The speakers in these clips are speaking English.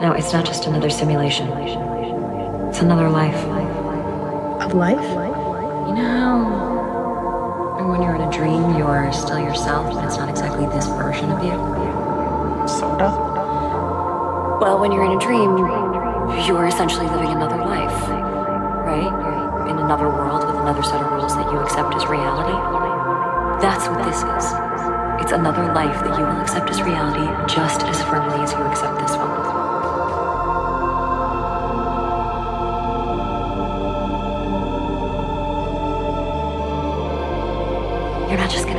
No, it's not just another simulation. It's another life. Of life? You know how when you're in a dream, you're still yourself, but it's not exactly this version of you? Sorta. Well, when you're in a dream, you're essentially living another life, right? You're in another world with another set of rules that you accept as reality. That's what this is. It's another life that you will accept as reality just as firmly as you accept this one. You're not just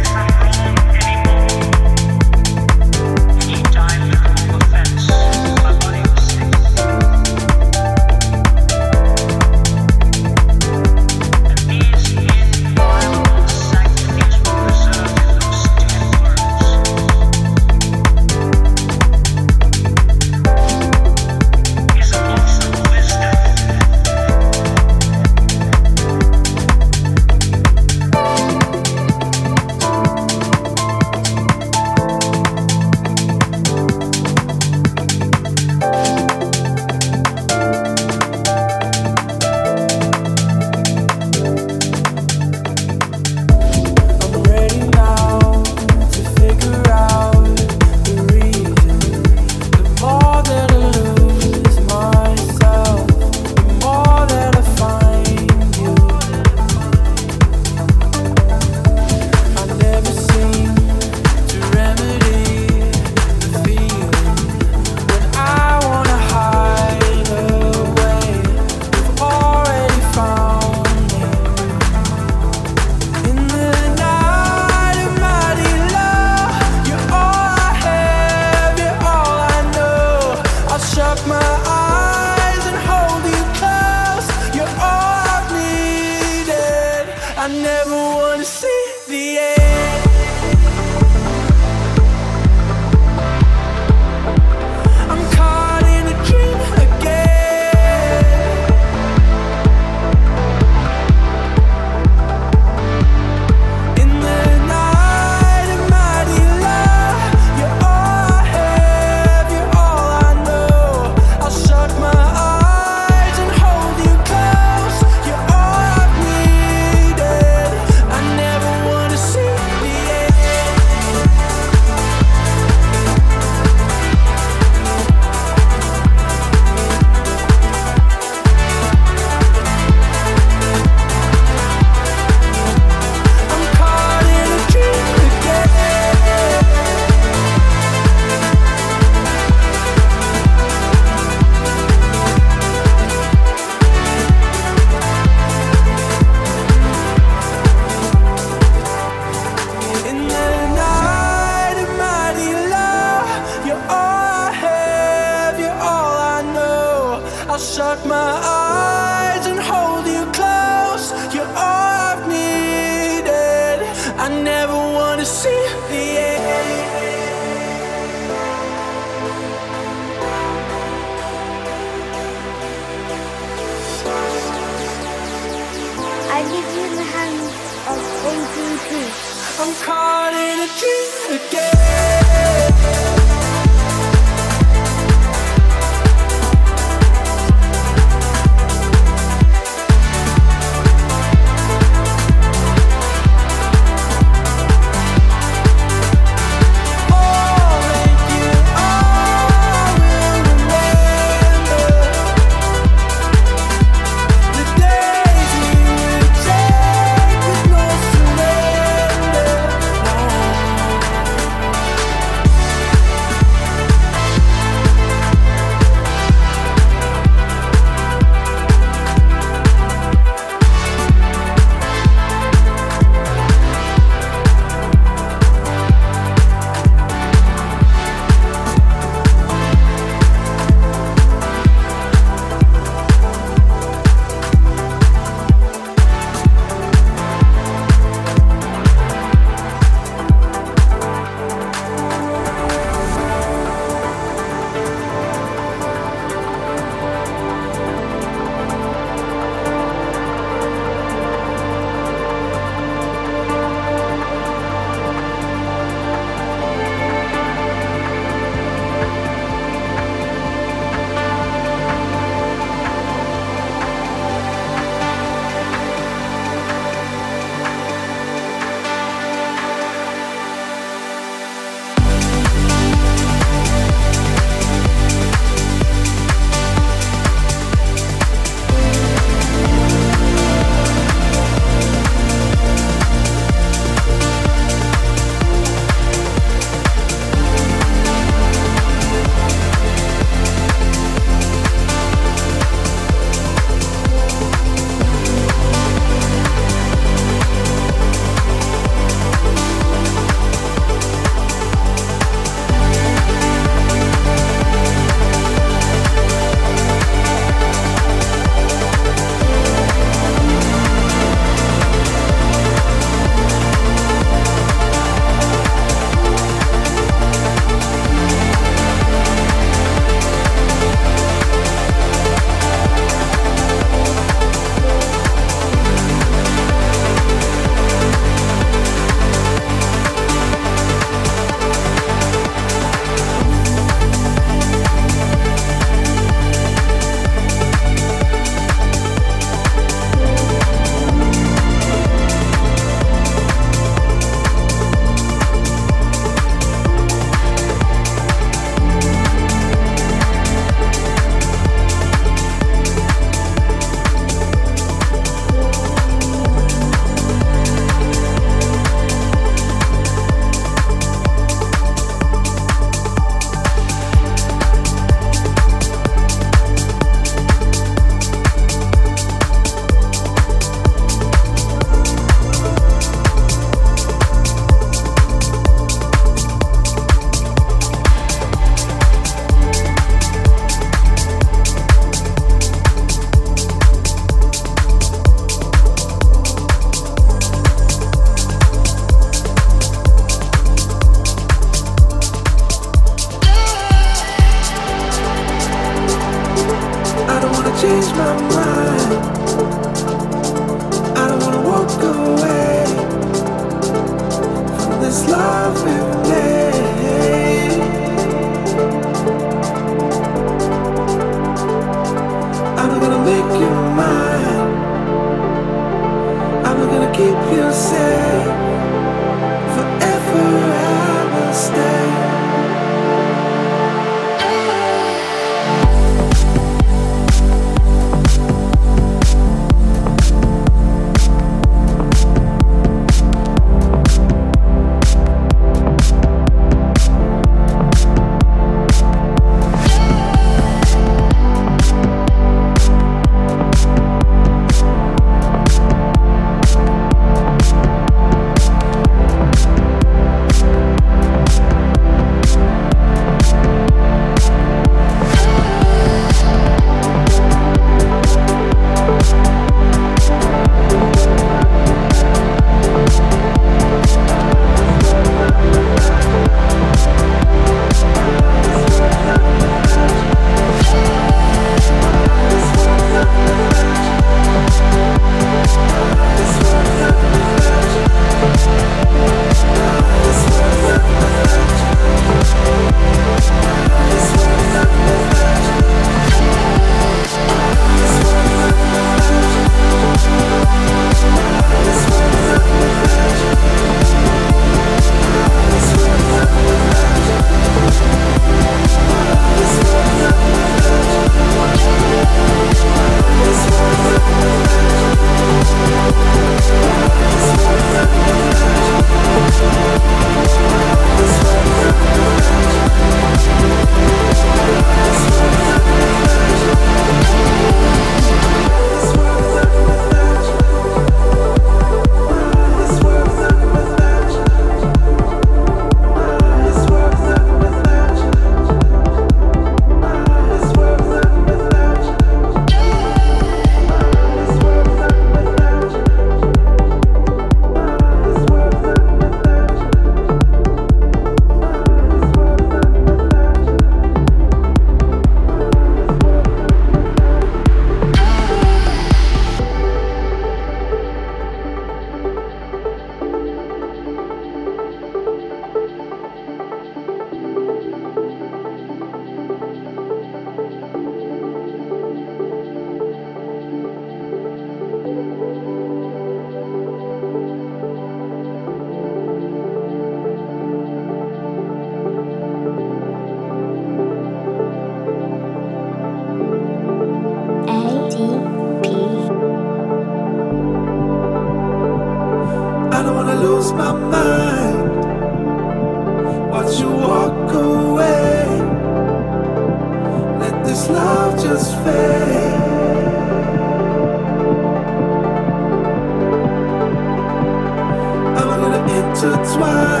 to twice.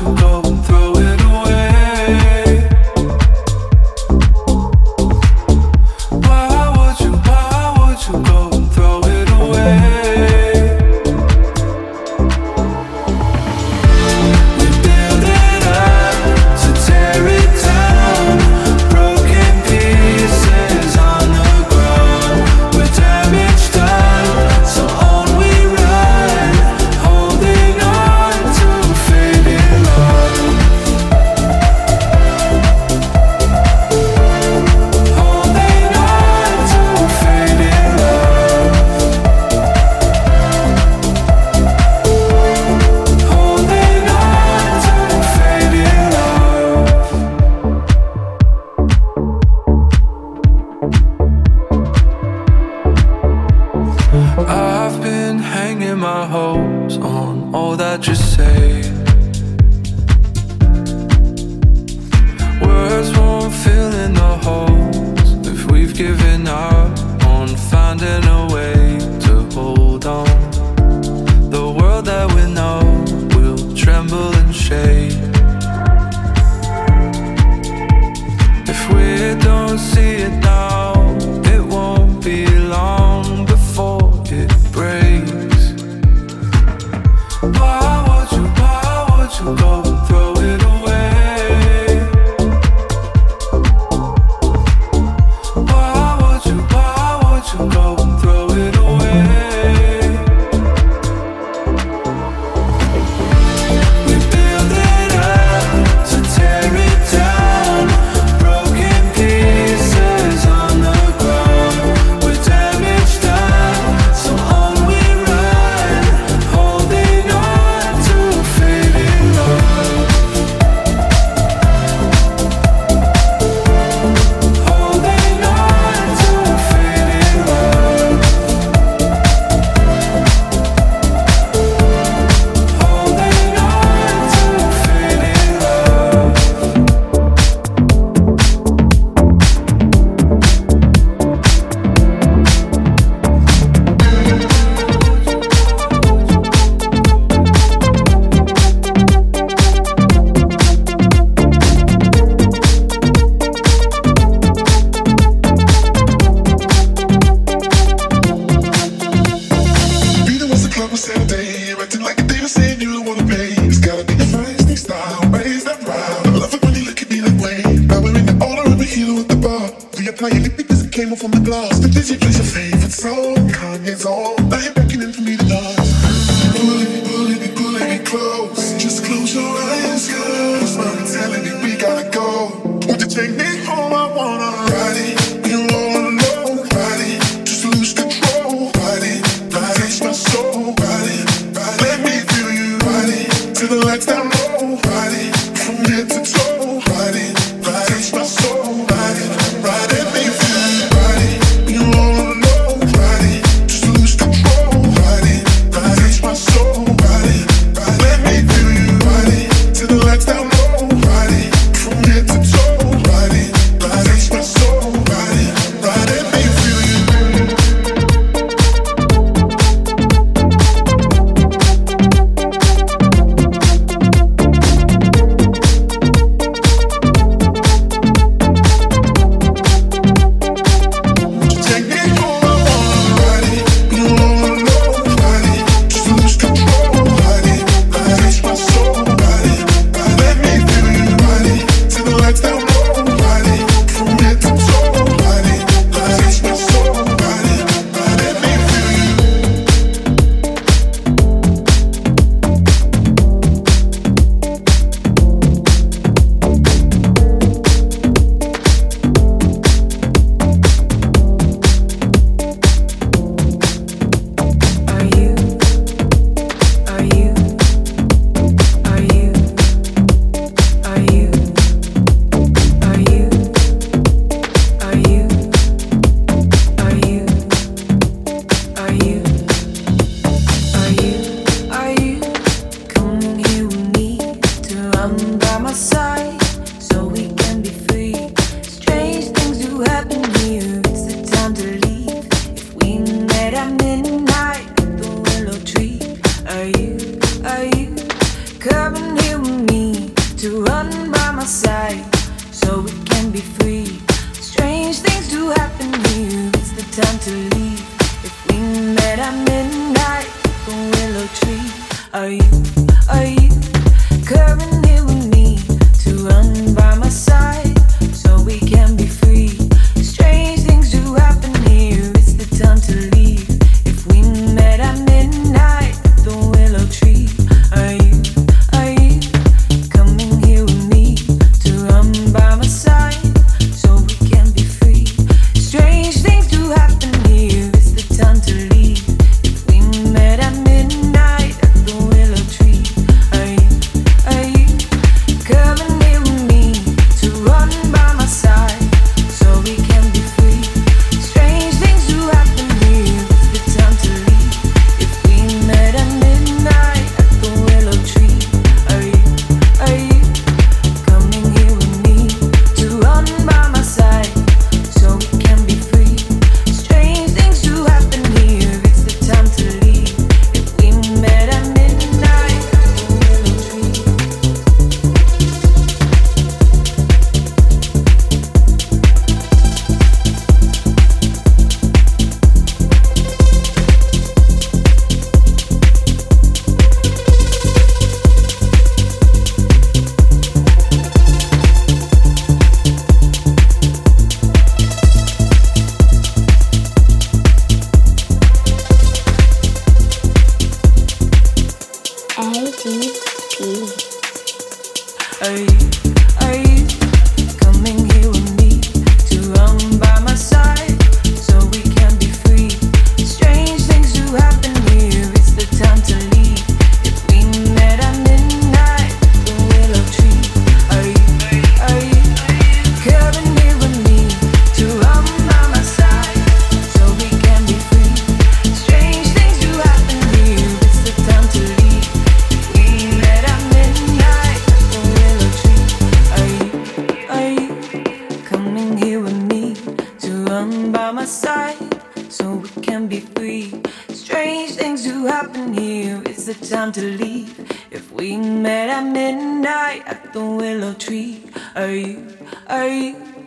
you know